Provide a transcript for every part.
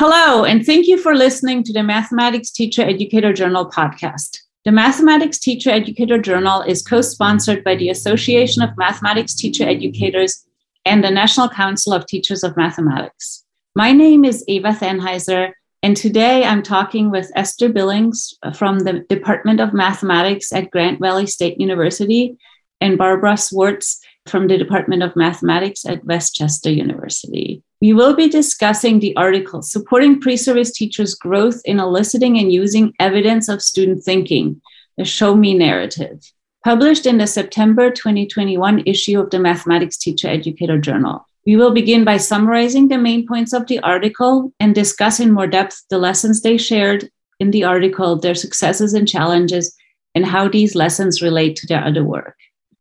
Hello, and thank you for listening to the Mathematics Teacher Educator Journal podcast. The Mathematics Teacher Educator Journal is co sponsored by the Association of Mathematics Teacher Educators and the National Council of Teachers of Mathematics. My name is Eva Thanheiser, and today I'm talking with Esther Billings from the Department of Mathematics at Grand Valley State University and Barbara Swartz from the Department of Mathematics at West Chester University. We will be discussing the article Supporting Pre Service Teachers' Growth in Eliciting and Using Evidence of Student Thinking, the Show Me narrative, published in the September 2021 issue of the Mathematics Teacher Educator Journal. We will begin by summarizing the main points of the article and discuss in more depth the lessons they shared in the article, their successes and challenges, and how these lessons relate to their other work.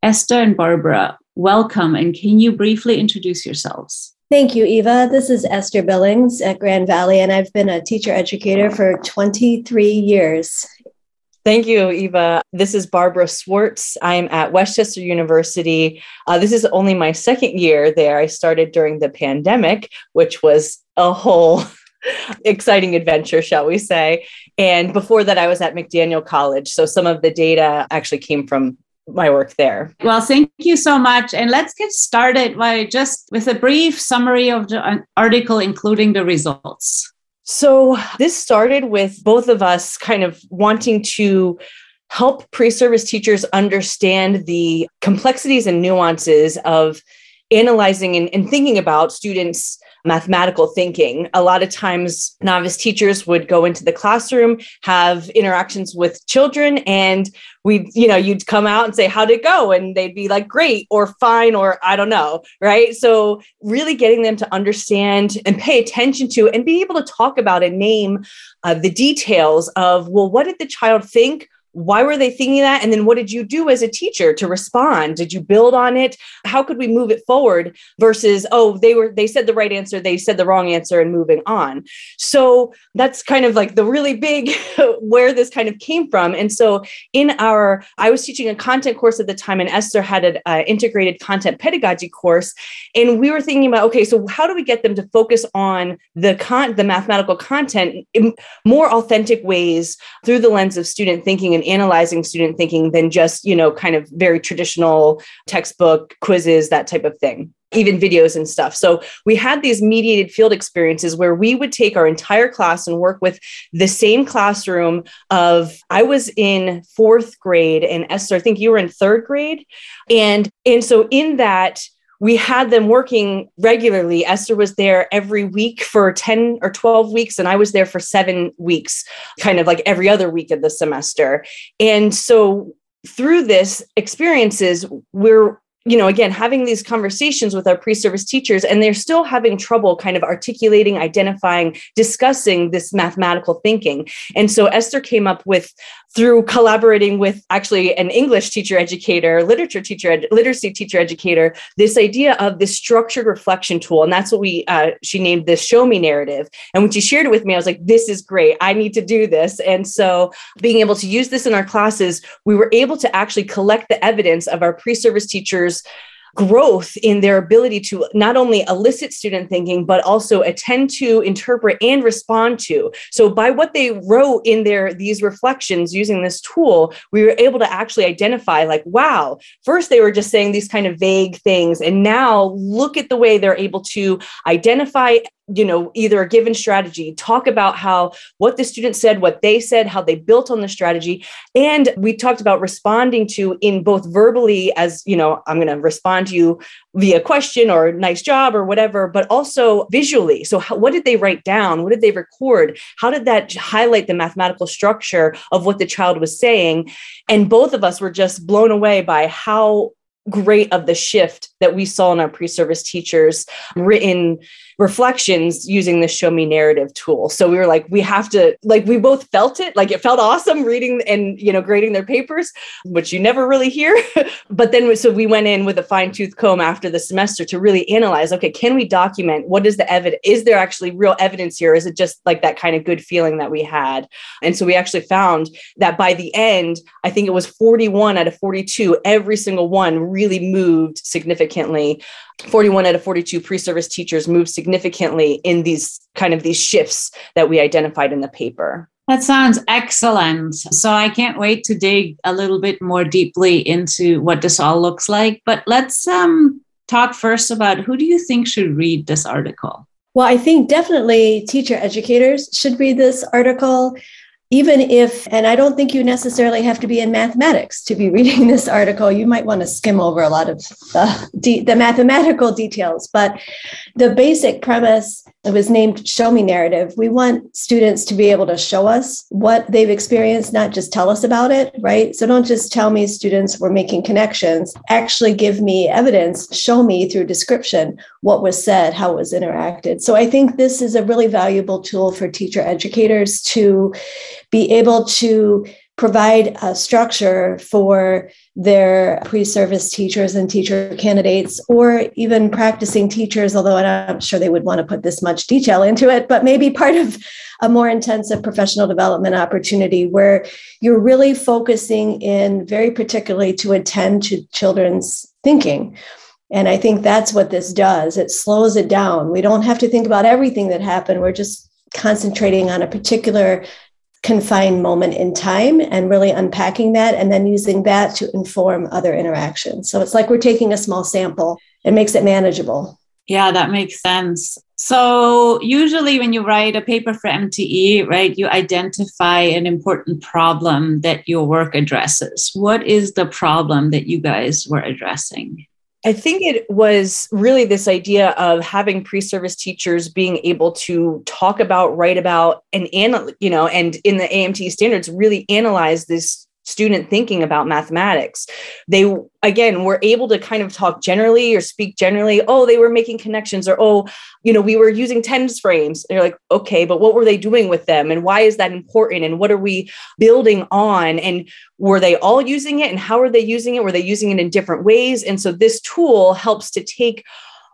Esther and Barbara, welcome, and can you briefly introduce yourselves? Thank you, Eva. This is Esther Billings at Grand Valley, and I've been a teacher educator for 23 years. Thank you, Eva. This is Barbara Swartz. I'm at West Chester University. Uh, this is only my second year there. I started during the pandemic, which was a whole exciting adventure, shall we say. And before that, I was at McDaniel College. So some of the data actually came from my work there. Well, thank you so much. And let's get started by just with a brief summary of the uh, article, including the results. So, this started with both of us kind of wanting to help pre service teachers understand the complexities and nuances of analyzing and, and thinking about students' mathematical thinking. A lot of times, novice teachers would go into the classroom, have interactions with children, and we, you know, you'd come out and say, How'd it go? And they'd be like, Great, or fine, or I don't know. Right. So, really getting them to understand and pay attention to and be able to talk about and name uh, the details of, well, what did the child think? Why were they thinking that? And then what did you do as a teacher to respond? Did you build on it? How could we move it forward versus oh they were they said the right answer they said the wrong answer and moving on. So that's kind of like the really big where this kind of came from. And so in our i was teaching a content course at the time and esther had an uh, integrated content pedagogy course. And we were thinking about okay so how do we get them to focus on the con the mathematical content in more authentic ways through the lens of student thinking and analyzing student thinking than just, you know, kind of very traditional textbook quizzes, that type of thing even videos and stuff. So we had these mediated field experiences where we would take our entire class and work with the same classroom of I was in 4th grade and Esther I think you were in 3rd grade and and so in that we had them working regularly. Esther was there every week for 10 or 12 weeks, and I was there for seven weeks, kind of like every other week of the semester. And so through this experiences, we're you know, again, having these conversations with our pre service teachers, and they're still having trouble kind of articulating, identifying, discussing this mathematical thinking. And so Esther came up with, through collaborating with actually an English teacher educator, literature teacher, ed- literacy teacher educator, this idea of this structured reflection tool. And that's what we, uh, she named this Show Me narrative. And when she shared it with me, I was like, this is great. I need to do this. And so being able to use this in our classes, we were able to actually collect the evidence of our pre service teachers growth in their ability to not only elicit student thinking, but also attend to, interpret, and respond to. So by what they wrote in their these reflections using this tool, we were able to actually identify like, wow, first they were just saying these kind of vague things. And now look at the way they're able to identify you know either a given strategy talk about how what the student said what they said how they built on the strategy. And we talked about responding to in both verbally as you know i'm going to respond to you via question or nice job or whatever but also visually. So how, what did they write down? What did they record? How did that highlight the mathematical structure of what the child was saying? And both of us were just blown away by how great of the shift that we saw in our pre-service teachers written reflections using the show me narrative tool. So we were like we have to like we both felt it. Like it felt awesome reading and you know grading their papers which you never really hear. But then so we went in with a fine-tooth comb after the semester to really analyze okay can we document what is the evidence is there actually real evidence here? Is it just like that kind of good feeling that we had? And so we actually found that by the end i think it was 41 out of 42 every single one really moved significantly 41 out of 42 pre-service teachers moved significantly in these kind of these shifts that we identified in the paper that sounds excellent. So I can't wait to dig a little bit more deeply into what this all looks like. But let's um, talk first about who do you think should read this article? Well, I think definitely teacher educators should read this article even if, and I don't think you necessarily have to be in mathematics to be reading this article, you might want to skim over a lot of the, the mathematical details. But the basic premise it was named Show Me Narrative. We want students to be able to show us what they've experienced, not just tell us about it, right? So don't just tell me students were making connections, actually give me evidence, show me through description what was said, how it was interacted. So I think this is a really valuable tool for teacher educators to be able to provide a structure for their pre-service teachers and teacher candidates or even practicing teachers although i'm not sure they would want to put this much detail into it but maybe part of a more intensive professional development opportunity where you're really focusing in very particularly to attend to children's thinking. And i think that's what this does. It slows it down. We don't have to think about everything that happened. We're just concentrating on a particular confined moment in time and really unpacking that and then using that to inform other interactions. So it's like we're taking a small sample. It makes it manageable. Yeah, that makes sense. So, usually, when you write a paper for MTE, right, you identify an important problem that your work addresses. What is the problem that you guys were addressing? I think it was really this idea of having pre-service teachers being able to talk about, write about, and you know, and in the AMT standards, really analyze this student thinking about mathematics. They, again, were able to kind of talk generally or speak generally. Oh, they were making connections, or oh, you know, we were using tens frames. And you're like, okay, but what were they doing with them? And why is that important? And what are we building on? And were they all using it? And how are they using it? Were they using it in different ways? And so this tool helps to take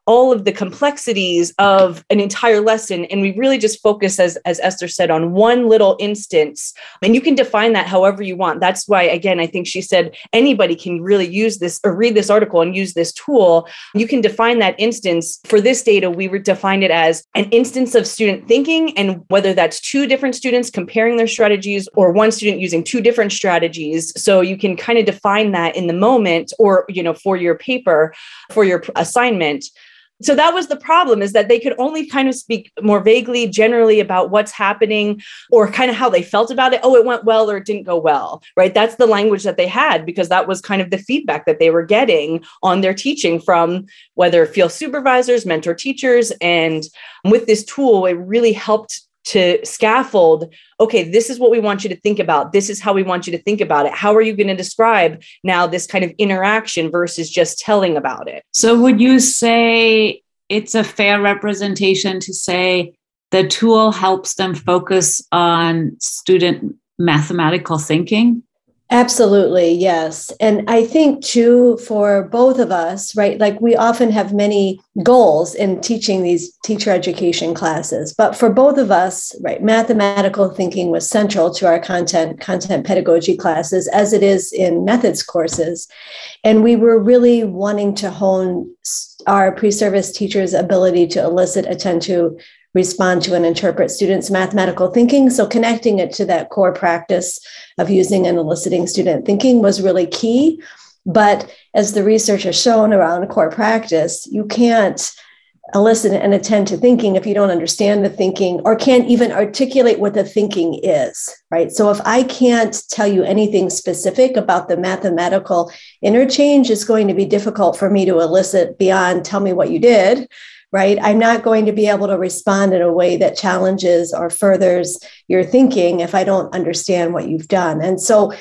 all of the complexities of an entire lesson. And we really just focus as as esther said on one little instance. And you can define that however you want. That's why again i think she said anybody can really use this or read this article and use this tool. You can define that instance. For this data we would define it as an instance of student thinking and whether that's two different students comparing their strategies or one student using two different strategies. So you can kind of define that in the moment or you know for your paper for your assignment so that was the problem is that they could only kind of speak more vaguely generally about what's happening or kind of how they felt about it. Oh it went well or it didn't go well right? That's the language that they had because that was kind of the feedback that they were getting on their teaching from whether field supervisors mentor teachers and with this tool it really helped to scaffold okay this is what we want you to think about. This is how we want you to think about it. How are you going to describe now this kind of interaction versus just telling about it? So would you say it's a fair representation to say the tool helps them focus on student mathematical thinking Absolutely, yes. And I think too, for both of us, right, like we often have many goals in teaching these teacher education classes, but for both of us, right, mathematical thinking was central to our content, content pedagogy classes, as it is in methods courses. And we were really wanting to hone our pre service teachers' ability to elicit, attend to, respond to and interpret students' mathematical thinking. So connecting it to that core practice of using and eliciting student thinking was really key. But as the research has shown around core practice, you can't elicit and attend to thinking if you don't understand the thinking or can't even articulate what the thinking is, right? So if I can't tell you anything specific about the mathematical interchange, it's going to be difficult for me to elicit beyond tell me what you did right? I'm not going to be able to respond in a way that challenges or furthers your thinking if I don't understand what you've done. And so,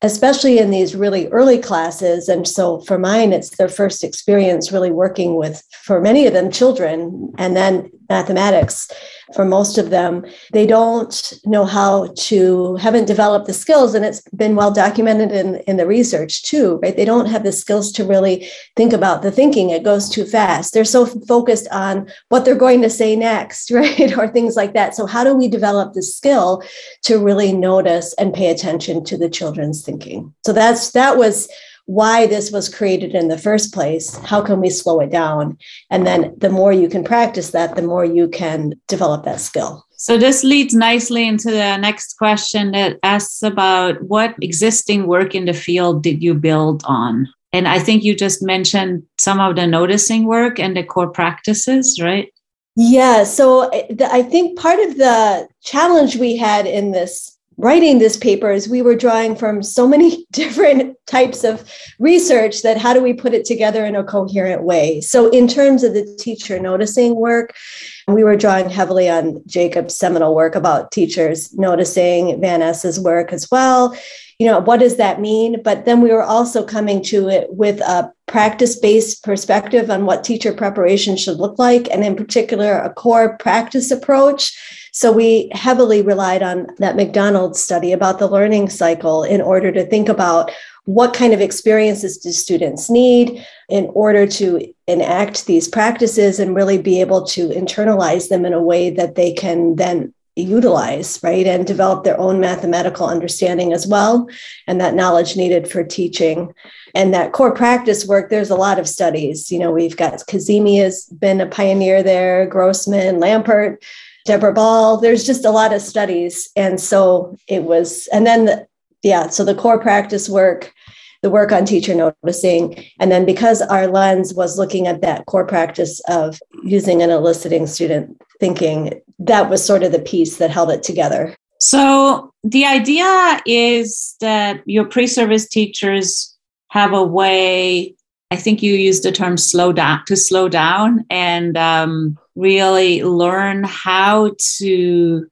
especially in these really early classes, and so for mine, it's their first experience really working with, for many of them, children and then mathematics for most of them. They don't know how to, haven't developed the skills, and it's been well documented in, in the research too, right? They don't have the skills to really think about the thinking. It goes too fast. They're so focused on what they're going to say next, right? or things like that. So, how do we develop the skill to really notice and pay attention to the children's thinking? So, that's that was why this was created in the first place. How can we slow it down? And then the more you can practice that, the more you can develop that skill. So this leads nicely into the next question that asks about what existing work in the field did you build on? And I think you just mentioned some of the noticing work and the core practices, right? Yeah. So eh, I think part of the challenge we had in this writing this paper is we were drawing from so many different types of research that how do we put it together in a coherent way? So in terms of the teacher noticing work we were drawing heavily on Jacobs' seminal work about teachers noticing van Es's work as well. You know what does that mean? But then we were also coming to it with a practice-based perspective on what teacher preparation should look like and in particular a core practice approach so we heavily relied on that McDonald's study about the learning cycle in order to think about what kind of experiences do students need in order to enact these practices and really be able to internalize them in a way that they can then utilize, right? And develop their own mathematical understanding as well, and that knowledge needed for teaching. And that core practice work, there's a lot of studies. You know, we've got Kazemi has been a pioneer there, Grossman, Lampert, Deborah Ball. There's just a lot of studies. And so it was, and then, the, yeah, so the core practice work, the work on teacher noticing. And then because our lens was looking at that core practice of using and eliciting student thinking, that was sort of the piece that held it together. So the idea is that your pre-service teachers have a way. I think you used the term "slow down" to slow down and um, really learn how to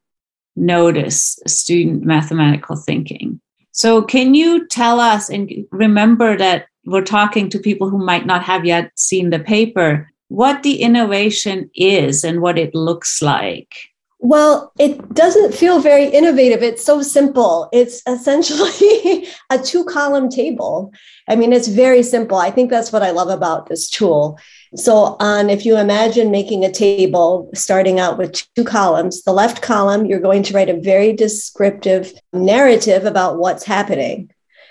notice student mathematical thinking. So, can you tell us and remember that we're talking to people who might not have yet seen the paper? what the innovation is and what it looks like. Well, it doesn't feel very innovative. It's so simple. It's essentially a two column table. I mean, it's very simple. I think that's what I love about this tool. So, on if you imagine making a table starting out with two columns, the left column, you're going to write a very descriptive narrative about what's happening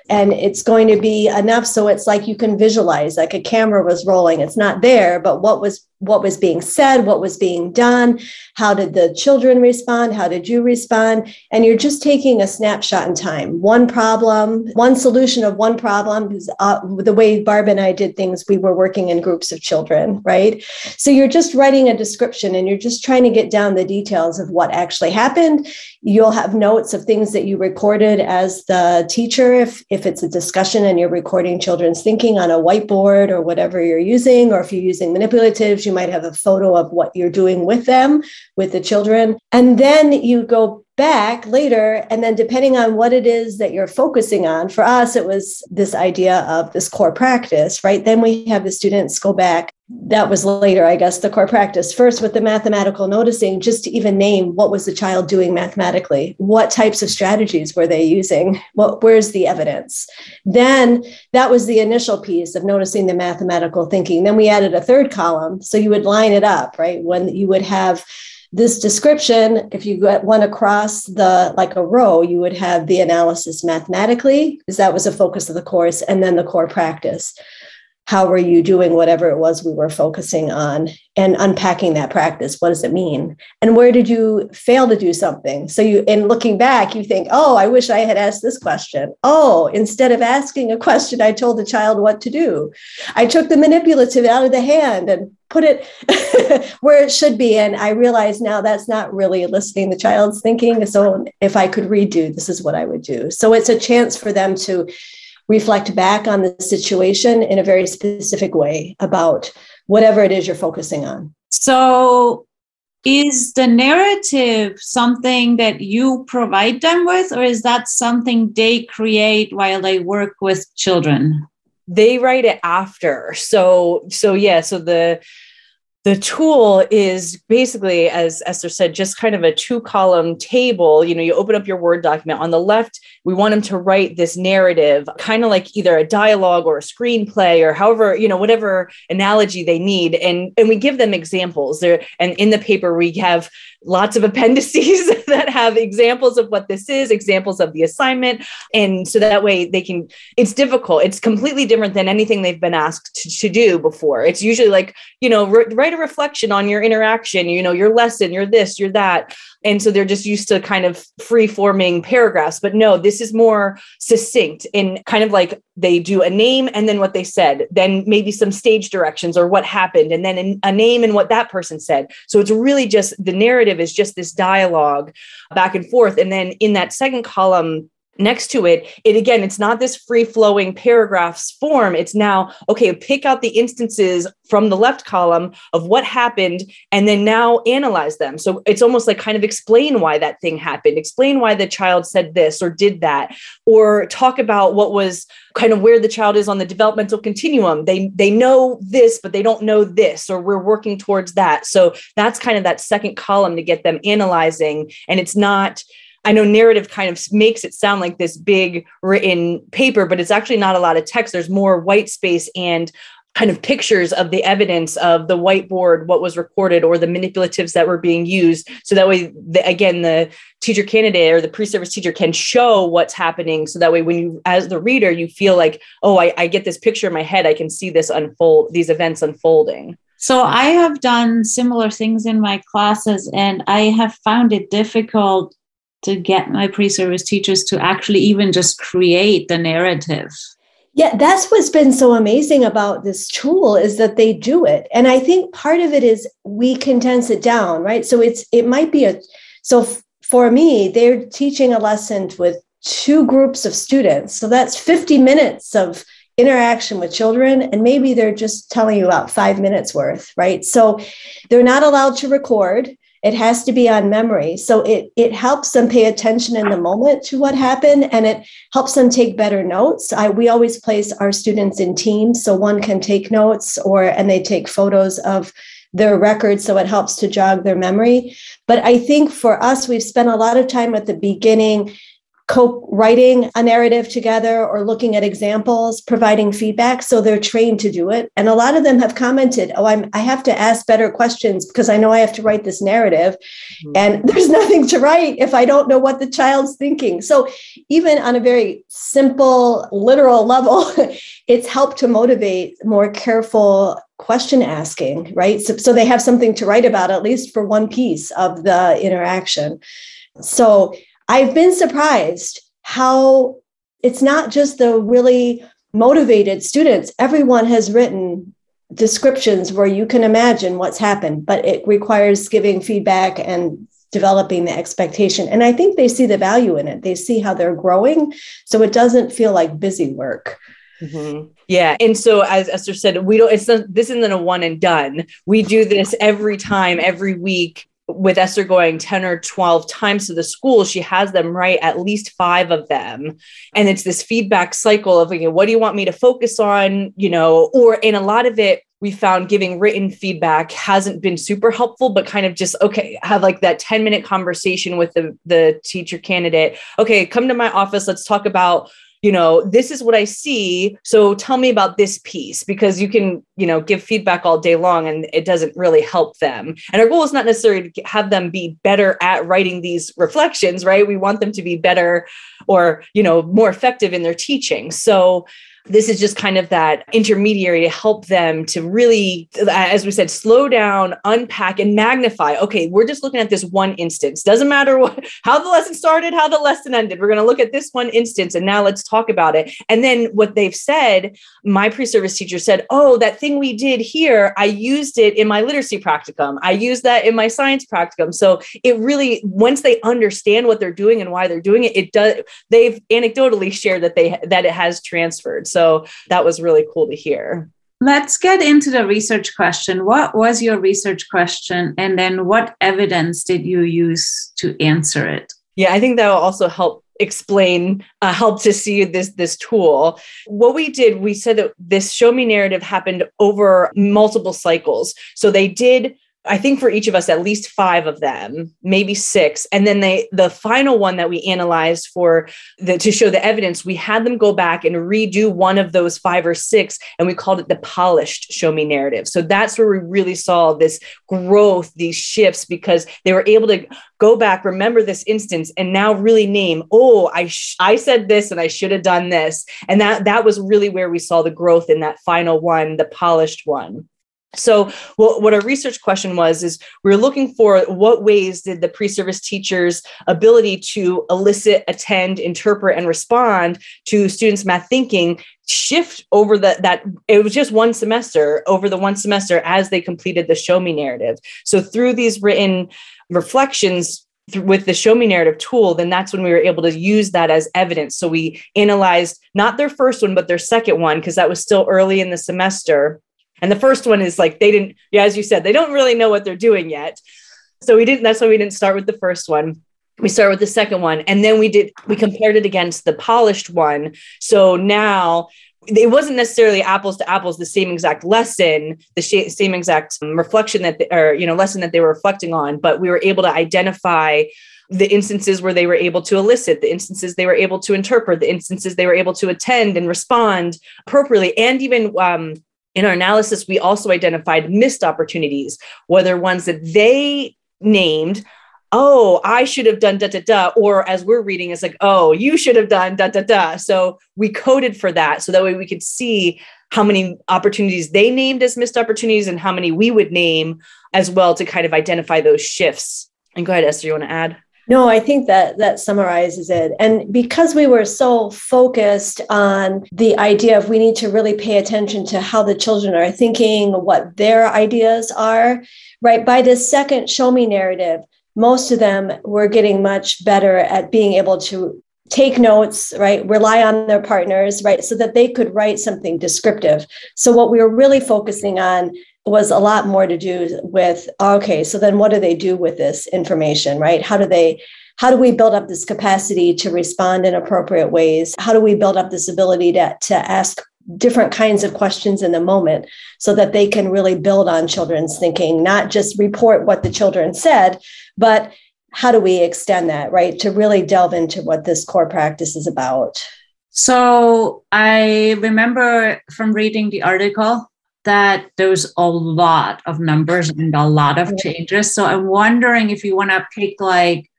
and it's going to be enough so it's like you can visualize like a camera was rolling it's not there but what was what was being said, what was being done, how did the children respond, how did you respond? And you're just taking a snapshot in time. One problem, one solution of one problem. Because uh, the way Barb and I did things, we were working in groups of children, right? So you're just writing a description and you're just trying to get down the details of what actually happened. You'll have notes of things that you recorded as the teacher, if, if it's a discussion and you're recording children's thinking on a whiteboard or whatever you're using, or if you're using manipulatives you might have a photo of what you're doing with them, with the children. And then you go back later. And then, depending on what it is that you're focusing on, for us, it was this idea of this core practice, right? Then we have the students go back. That was later, I guess, the core practice. First, with the mathematical noticing, just to even name what was the child doing mathematically? What types of strategies were they using? What, where's the evidence? Then that was the initial piece of noticing the mathematical thinking. Then we added a third column. So you would line it up, right? When you would have this description, if you went across the like a row, you would have the analysis mathematically, because that was a focus of the course, and then the core practice. How were you doing whatever it was we were focusing on and unpacking that practice? What does it mean? And where did you fail to do something? So you in looking back, you think, oh, I wish I had asked this question. Oh, instead of asking a question, I told the child what to do. I took the manipulative out of the hand and put it where it should be. And I realize now that's not really eliciting the child's thinking. So if I could redo, this is what I would do. So it's a chance for them to reflect back on the situation in a very specific way about whatever it is you're focusing on. So is the narrative something that you provide them with or is that something they create while they work with children they write it after. So so yeah, so the the tool is basically as esther said just kind of a two column table. You know you open up your word document. On the left we want them to write this narrative kind of like either a dialogue or a screenplay or however you know whatever analogy they need. And and we give them examples. There and in the paper we have lots of appendices that have examples of what this is, examples of the assignment. And so that way they can, it's difficult. It's completely different than anything they've been asked to, to do before. It's usually like, you know, re- write a reflection on your interaction, you know, your lesson, your this, your that. And so they're just used to kind of free forming paragraphs. But no, this is more succinct in kind of like they do a name and then what they said, then maybe some stage directions or what happened, and then a name and what that person said. So it's really just the narrative is just this dialogue back and forth. And then in that second column, next to it it again it's not this free flowing paragraphs form. It's now okay pick out the instances from the left column of what happened and then now analyze them. So it's almost like kind of explain why that thing happened explain why the child said this or did that or talk about what was kind of where the child is on the developmental continuum. They they know this but they don't know this or we're working towards that. So that's kind of that second column to get them analyzing and it's not I know narrative kind of makes it sound like this big written paper, but it's actually not a lot of text. There's more white space and kind of pictures of the evidence of the whiteboard, what was recorded, or the manipulatives that were being used. So that way, the, again, the teacher candidate or the pre-service teacher can show what's happening. So that way, when you, as the reader, you feel like, oh, I, I get this picture in my head. I can see this unfold, these events unfolding. So I have done similar things in my classes, and I have found it difficult to get my pre-service teachers to actually even just create the narrative. Yeah that's what's been so amazing about this tool is that they do it. And i think part of it is we condense it down right? So it's it might be a so for me they're teaching a lesson with two groups of students. So that's 50 minutes of interaction with children and maybe they're just telling you about five minutes worth right? So they're not allowed to record it has to be on memory. So it it helps them pay attention in the moment to what happened and it helps them take better notes. I, we always place our students in teams so one can take notes or and they take photos of their records so it helps to jog their memory. But i think for us we've spent a lot of time at the beginning co-writing a narrative together or looking at examples providing feedback. So they're trained to do it. And a lot of them have commented oh i'm i have to ask better questions because i know i have to write this narrative. Mm-hmm. and there's nothing to write if i don't know what the child's thinking. So even on a very simple literal level it's helped to motivate more careful question asking right? So, so they have something to write about at least for one piece of the interaction. So I've been surprised how it's not just the really motivated students. Everyone has written descriptions where you can imagine what's happened, but it requires giving feedback and developing the expectation. And I think they see the value in it. They see how they're growing. So it doesn't feel like busy work. Mm-hmm. Yeah. And so as Esther said, we don't, it's not, this isn't a one and done. We do this every time, every week with Esther going 10 or 12 times to the school, she has them write at least five of them. And it's this feedback cycle of, okay, what do you want me to focus on? You know, or in a lot of it, we found giving written feedback hasn't been super helpful, but kind of just, okay, have like that 10 minute conversation with the, the teacher candidate. Okay, come to my office. Let's talk about you know this is what i see. So tell me about this piece because you can you know give feedback all day long and it doesn't really help them. And our goal is not necessarily to have them be better at writing these reflections right? We want them to be better or you know more effective in their teaching. So this is just kind of that intermediary to help them to really, as we said, slow down, unpack, and magnify. Okay, we're just looking at this one instance. Doesn't matter what, how the lesson started, how the lesson ended. We're going to look at this one instance, and now let's talk about it. And then what they've said, my pre-service teacher said, "Oh, that thing we did here, I used it in my literacy practicum. I used that in my science practicum." So it really, once they understand what they're doing and why they're doing it, it does. They've anecdotally shared that they that it has transferred. So so that was really cool to hear. Let's get into the research question. What was your research question? And then what evidence did you use to answer it? Yeah, I think that will also help explain uh, help to see this this tool what we did we said that this show me narrative happened over multiple cycles so they did I think for each of us, at least five of them, maybe six. And then they, the final one that we analyzed for the, to show the evidence, we had them go back and redo one of those five or six, and we called it the polished show me narrative. So that's where we really saw this growth, these shifts, because they were able to go back, remember this instance, and now really name, oh, I, sh- I said this and I should have done this. And that, that was really where we saw the growth in that final one, the polished one. So, what, what our research question was is we are looking for what ways did the pre-service teachers' ability to elicit, attend, interpret, and respond to students' math thinking shift over the, that it was just one semester over the one semester as they completed the show me narrative. So, through these written reflections, with the show me narrative tool then that's when we were able to use that as evidence so we analyzed not their first one but their second one because that was still early in the semester and the first one is like they didn't, yeah, as you said, they don't really know what they're doing yet. So we didn't, that's why we didn't start with the first one. We started with the second one. And then we did, we compared it against the polished one. So now it wasn't necessarily apples to apples the same exact lesson the sh- same exact um, reflection that they, or you know lesson that they were reflecting on but we were able to identify the instances where they were able to elicit the instances they were able to interpret the instances they were able to attend and respond appropriately and even um, in our analysis, we also identified missed opportunities, whether ones that they named, oh, I should have done da da da, or as we're reading, it's like, oh, you should have done da da da. So we coded for that so that way we could see how many opportunities they named as missed opportunities and how many we would name as well to kind of identify those shifts. And go ahead, Esther, you want to add? No, I think that that summarizes it. And because we were so focused on the idea of we need to really pay attention to how the children are thinking, what their ideas are, right? By the second show me narrative, most of them were getting much better at being able to take notes, right? Rely on their partners, right? So that they could write something descriptive. So what we were really focusing on was a lot more to do with okay so then what do they do with this information right? How do they how do we build up this capacity to respond in appropriate ways? How do we build up this ability to, to ask different kinds of questions in the moment so that they can really build on children's thinking not just report what the children said but how do we extend that right? To really delve into what this core practice is about. So i remember from reading the article that there's a lot of numbers and a lot of changes. So I'm wondering if you want to pick like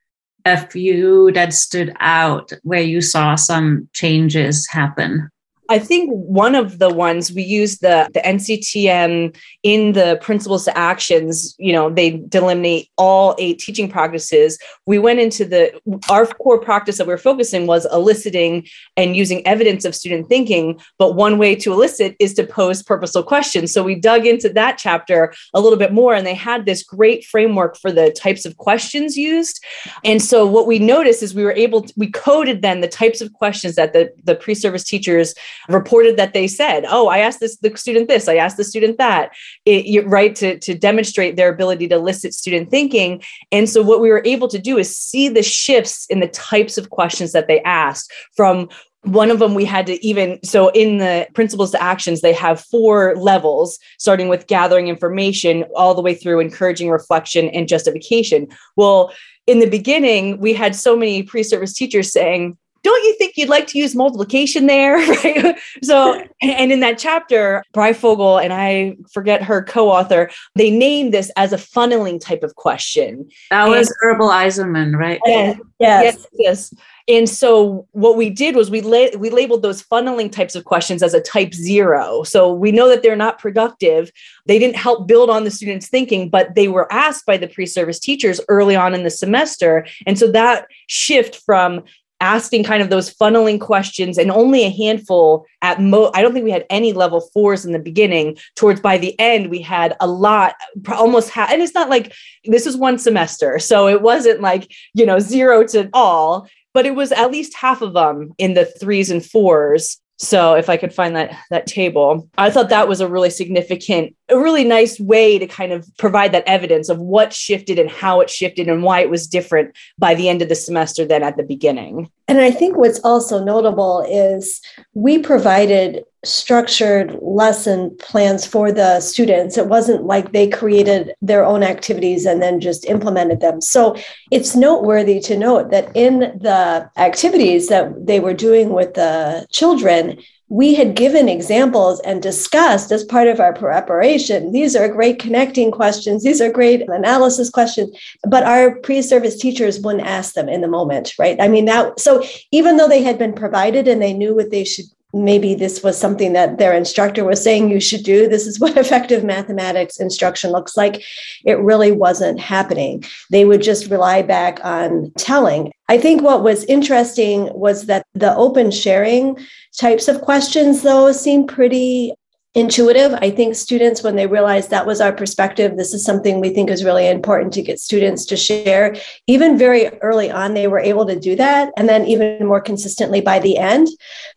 a few that stood out where you saw some changes happen. I think one of the ones we use the the NCTM in the principles to actions, you know, they delineate all eight teaching practices. We went into the our core practice that we are focusing was eliciting and using evidence of student thinking, but one way to elicit is to pose purposeful questions. So we dug into that chapter a little bit more and they had this great framework for the types of questions used. And so what we noticed is we were able to, we coded then the types of questions that the the pre-service teachers reported that they said, "Oh, I asked this the student this, I asked the student that." It, right to to demonstrate their ability to elicit student thinking. And so what we were able to do is see the shifts in the types of questions that they asked from one of them we had to even so in the principles to actions they have four levels starting with gathering information all the way through encouraging reflection and justification well in the beginning we had so many pre-service teachers saying don't you think you'd like to use multiplication there? right. So, and in that chapter, Breyfogle and I forget her co-author, they named this as a funneling type of question. That was and, Herbel-Eisenmann, right? yes. yes. Yes. And so what we did was we la- we labeled those funneling types of questions as a type zero. So we know that they're not productive. They didn't help build on the students' thinking, but they were asked by the pre-service teachers early on in the semester. And so that shift from asking kind of those funneling questions and only a handful at mo i don't think we had any level fours in the beginning. Towards by the end we had a lot almost ha- and it's not like this is one semester so it wasn't like you know zero to all but it was at least half of them in the threes and fours. So if I could find that that table, I thought that was a really significant a really nice way to kind of provide that evidence of what shifted and how it shifted and why it was different by the end of the semester than at the beginning. And I think what's also notable is we provided structured lesson plans for the students. It wasn't like they created their own activities and then just implemented them. So it's noteworthy to note that in the activities that they were doing with the children, we had given examples and discussed as part of our preparation. These are great connecting questions. These are great analysis questions, but our pre-service teachers wouldn't ask them in the moment, right? I mean, that so even though they had been provided and they knew what they should maybe this was something that their instructor was saying you should do. This is what effective mathematics instruction looks like. It really wasn't happening. They would just rely back on telling. I think what was interesting was that the open sharing types of questions, though, seemed pretty intuitive. I think students, when they realize that was our perspective, this is something we think is really important to get students to share. Even very early on, they were able to do that, and then even more consistently by the end.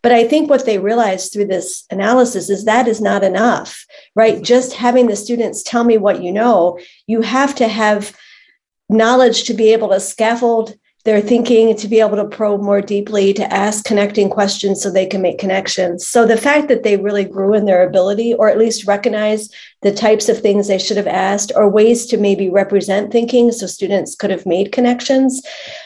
But I think what they realized through this analysis is that is not enough, right? Just having the students tell me what you know, you have to have knowledge to be able to scaffold their thinking to be able to probe more deeply, to ask connecting questions so they can make connections. So the fact that they really grew in their ability, or at least recognize the types of things they should have asked, or ways to maybe represent thinking so students could have made connections,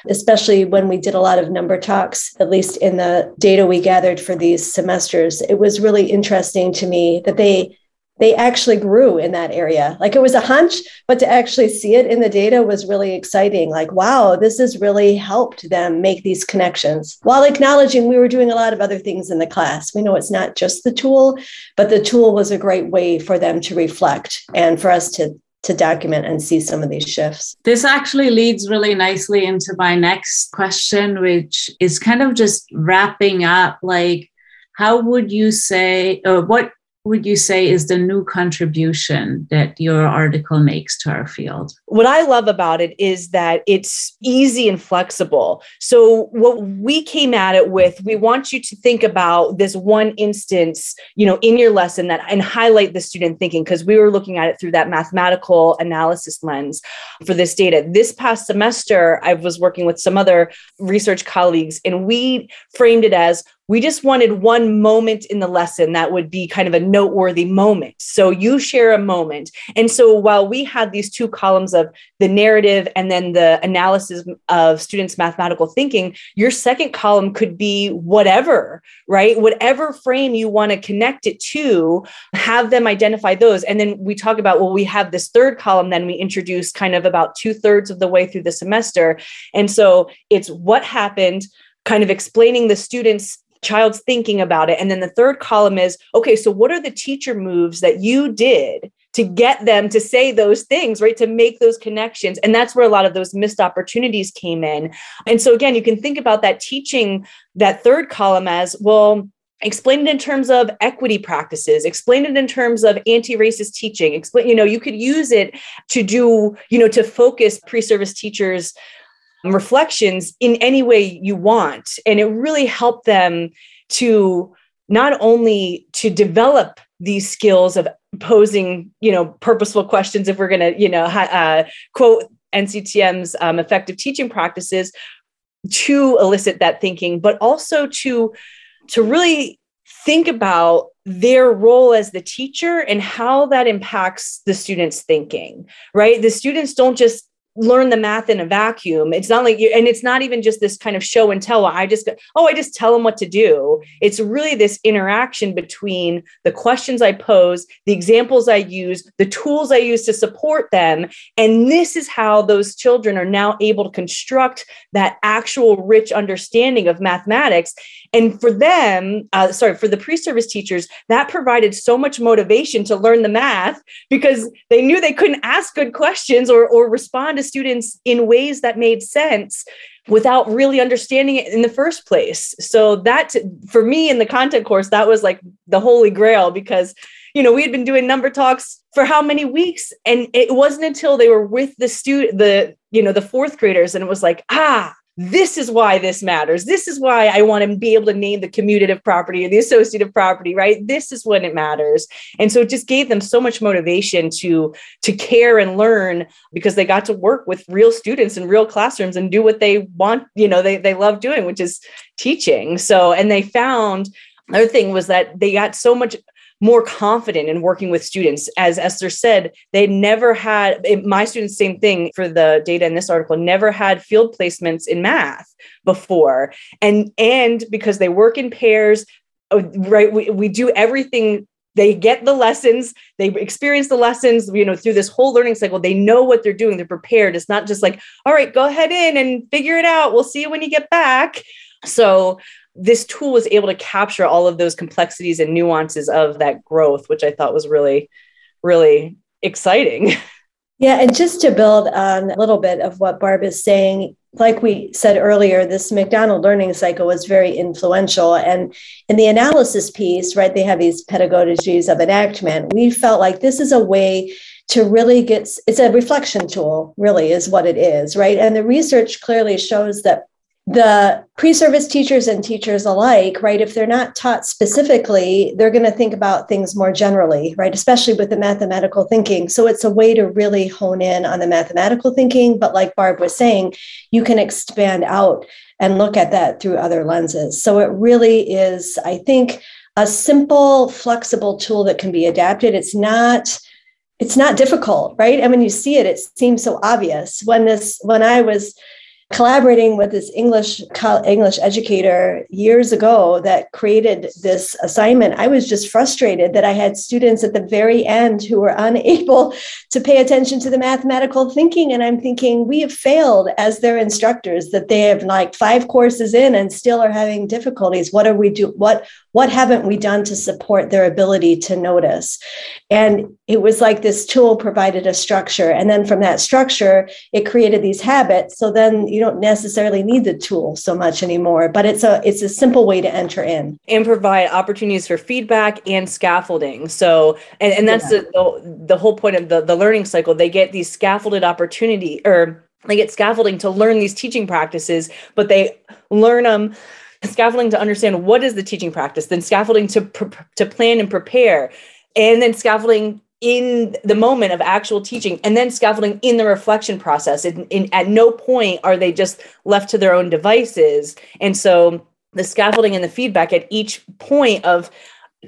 especially when we did a lot of number talks, at least in the data we gathered for these semesters. It was really interesting to me that they they actually grew in that area. Like it was a hunch, but to actually see it in the data was really exciting. Like, wow, this has really helped them make these connections while acknowledging we were doing a lot of other things in the class. We know it's not just the tool, but the tool was a great way for them to reflect and for us to to document and see some of these shifts. This actually leads really nicely into my next question, which is kind of just wrapping up like how would you say or what would you say is the new contribution that your article makes to our field? What I love about it is that it's easy and flexible. So, what we came at it with, we want you to think about this one instance, you know, in your lesson that and highlight the student thinking because we were looking at it through that mathematical analysis lens for this data. This past semester, I was working with some other research colleagues and we framed it as we just wanted one moment in the lesson that would be kind of a noteworthy moment. So you share a moment. And so while we had these two columns of the narrative and then the analysis of students' mathematical thinking, your second column could be whatever, right? Whatever frame you want to connect it to, have them identify those. And then we talk about, well, we have this third column, then we introduce kind of about two thirds of the way through the semester. And so it's what happened kind of explaining the students child's thinking about it. And then the third column is okay, so what are the teacher moves that you did to get them to say those things, right? To make those connections. And that's where a lot of those missed opportunities came in. And so, again, you can think about that teaching, that third column as well. Explain it in terms of equity practices, explain it in terms of anti-racist teaching, explain, you know, you could use it to do, you know, to focus pre-service teachers reflections in any way you want. And it really helped them to not only to develop these skills of posing, you know, purposeful questions, if we're going to, you know, uh, quote NCTM's um, effective teaching practices to elicit that thinking, but also to to really think about their role as the teacher and how that impacts the students' thinking, right? The students don't just learn the math in a vacuum. It's not like you, and it's not even just this kind of show and tell. I just, oh, I just tell them what to do. It's really this interaction between the questions I pose, the examples I use, the tools I use to support them. And this is how those children are now able to construct that actual rich understanding of mathematics. And for them, uh, sorry, for the pre service teachers, that provided so much motivation to learn the math because they knew they couldn't ask good questions or, or respond to students in ways that made sense without really understanding it in the first place. So that for me in the content course, that was like the holy grail because you know we had been doing number talks for how many weeks and it wasn't until they were with the student the you know the fourth graders and it was like ah this is why this matters. This is why I want to be able to name the commutative property or the associative property, right? This is when it matters. And so it just gave them so much motivation to to care and learn because they got to work with real students in real classrooms and do what they want, you know, they they love doing, which is teaching. So and they found another thing was that they got so much more confident in working with students. As Esther said, they never had, my students, same thing for the data in this article, never had field placements in math before. And, and because they work in pairs, uh, right, we, we do everything. They get the lessons they experience the lessons you know through this whole learning cycle. They know what they're doing they're prepared. It's not just like all right go ahead in and figure it out. We'll see you when you get back. So this tool was able to capture all of those complexities and nuances of that growth, which I thought was really, really exciting. Yeah, and just to build on a little bit of what Barb is saying, like we said earlier, this McDonald learning cycle was very influential. And in the analysis piece, right, they have these pedagogies of enactment. We felt like this is a way to really get it's a reflection tool, really, is what it is, right? And the research clearly shows that the pre-service teachers and teachers alike right if they're not taught specifically they're going to think about things more generally right especially with the mathematical thinking. So it's a way to really hone in on the mathematical thinking but like barb was saying you can expand out and look at that through other lenses. So it really is i think a simple flexible tool that can be adapted. It's not it's not difficult right? And when you see it it seems so obvious. When this when i was collaborating with this English English educator years ago that created this assignment, I was just frustrated that I had students at the very end who were unable to pay attention to the mathematical thinking. And I'm thinking, we have failed as their instructors, that they have like five courses in and still are having difficulties. What are we do? What what haven't we done to support their ability to notice? And it was like this tool provided a structure. And then from that structure, it created these habits. So then you don't necessarily need the tool so much anymore, but it's a it's a simple way to enter in. And provide opportunities for feedback and scaffolding. So and, and that's yeah. the, the whole point of the, the learning cycle. They get these scaffolded opportunity or they get scaffolding to learn these teaching practices, but they learn them scaffolding to understand what is the teaching practice, then scaffolding to to plan and prepare, and then scaffolding in the moment of actual teaching and then scaffolding in the reflection process in, in, at no point are they just left to their own devices. And so the scaffolding and the feedback at each point of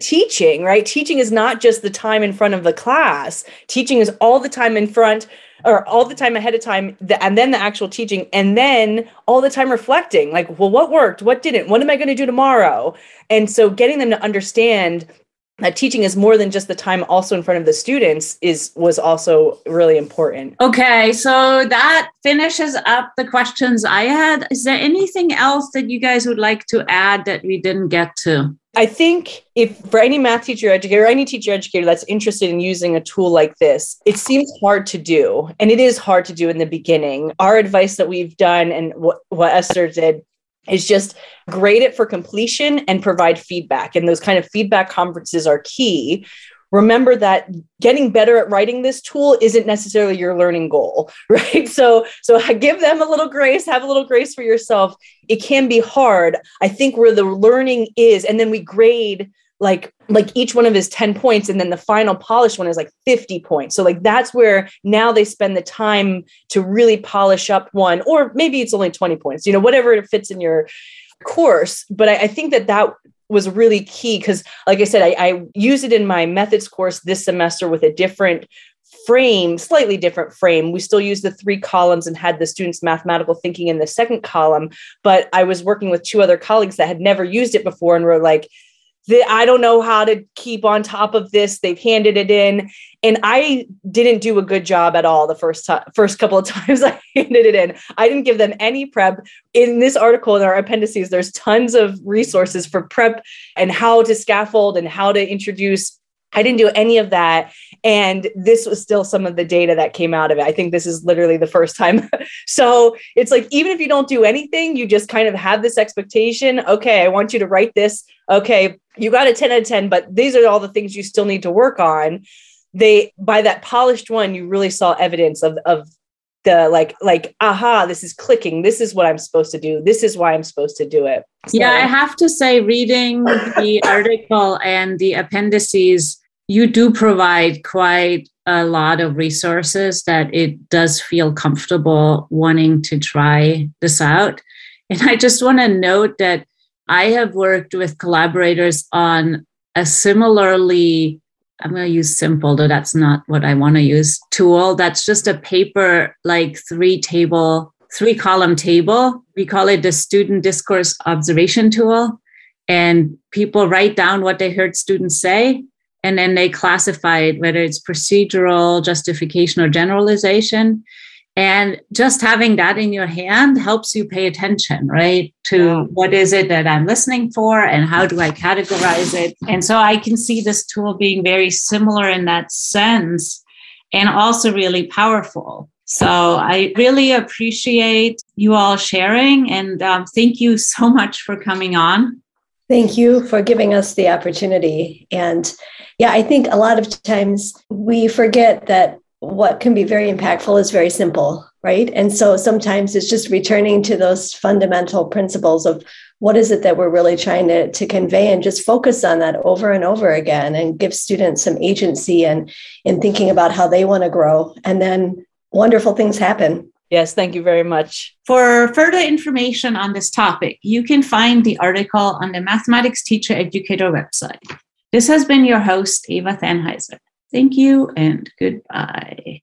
teaching right? Teaching is not just the time in front of the class. Teaching is all the time in front or all the time ahead of time the, and then the actual teaching and then all the time reflecting like well what worked? What didn't? What am i going to do tomorrow? And so getting them to understand that teaching is more than just the time also in front of the students is was also really important okay so that finishes up the questions i had is there anything else that you guys would like to add that we didn't get to I think if for any math teacher educator or any teacher educator that's interested in using a tool like this, it seems hard to do. And it is hard to do in the beginning. Our advice that we've done and what, what Esther did is just grade it for completion and provide feedback. And those kind of feedback conferences are key. Remember that getting better at writing this tool isn't necessarily your learning goal right? So so give them a little grace have a little grace for yourself. It can be hard. I think where the learning is and then we grade like like each one of his 10 points and then the final polished one is like 50 points. So like that's where now they spend the time to really polish up one or maybe it's only 20 points you know whatever it fits in your course. But I, I think that that was really key because like i said I, I used it in my methods course this semester with a different frame slightly different frame. We still use the three columns and had the students mathematical thinking in the second column but i was working with two other colleagues that had never used it before and were like I don't know how to keep on top of this. They've handed it in, and I didn't do a good job at all the first time, first couple of times I handed it in. I didn't give them any prep. In this article in our appendices, there's tons of resources for prep and how to scaffold and how to introduce. I didn't do any of that. And this was still some of the data that came out of it. I think this is literally the first time. so it's like, even if you don't do anything, you just kind of have this expectation. Okay, I want you to write this. Okay, you got a 10 out of 10, but these are all the things you still need to work on. They, by that polished one, you really saw evidence of, of the like like aha this is clicking this is what i'm supposed to do this is why i'm supposed to do it so. yeah i have to say reading the article and the appendices you do provide quite a lot of resources that it does feel comfortable wanting to try this out and i just want to note that i have worked with collaborators on a similarly I'm going to use simple, though that's not what I want to use. Tool that's just a paper, like three table, three column table. We call it the student discourse observation tool. And people write down what they heard students say, and then they classify it, whether it's procedural, justification, or generalization. And just having that in your hand helps you pay attention, right? To yeah. what is it that I'm listening for and how do I categorize it? And so I can see this tool being very similar in that sense and also really powerful. So I really appreciate you all sharing and um, thank you so much for coming on. Thank you for giving us the opportunity. And yeah, I think a lot of times we forget that what can be very impactful is very simple, right? And so sometimes it's just returning to those fundamental principles of what is it that we're really trying to, to convey and just focus on that over and over again and give students some agency and in thinking about how they want to grow. And then wonderful things happen. Yes, thank you very much. For further information on this topic, you can find the article on the Mathematics Teacher Educator website. This has been your host, Eva Thanheiser. Thank you and goodbye.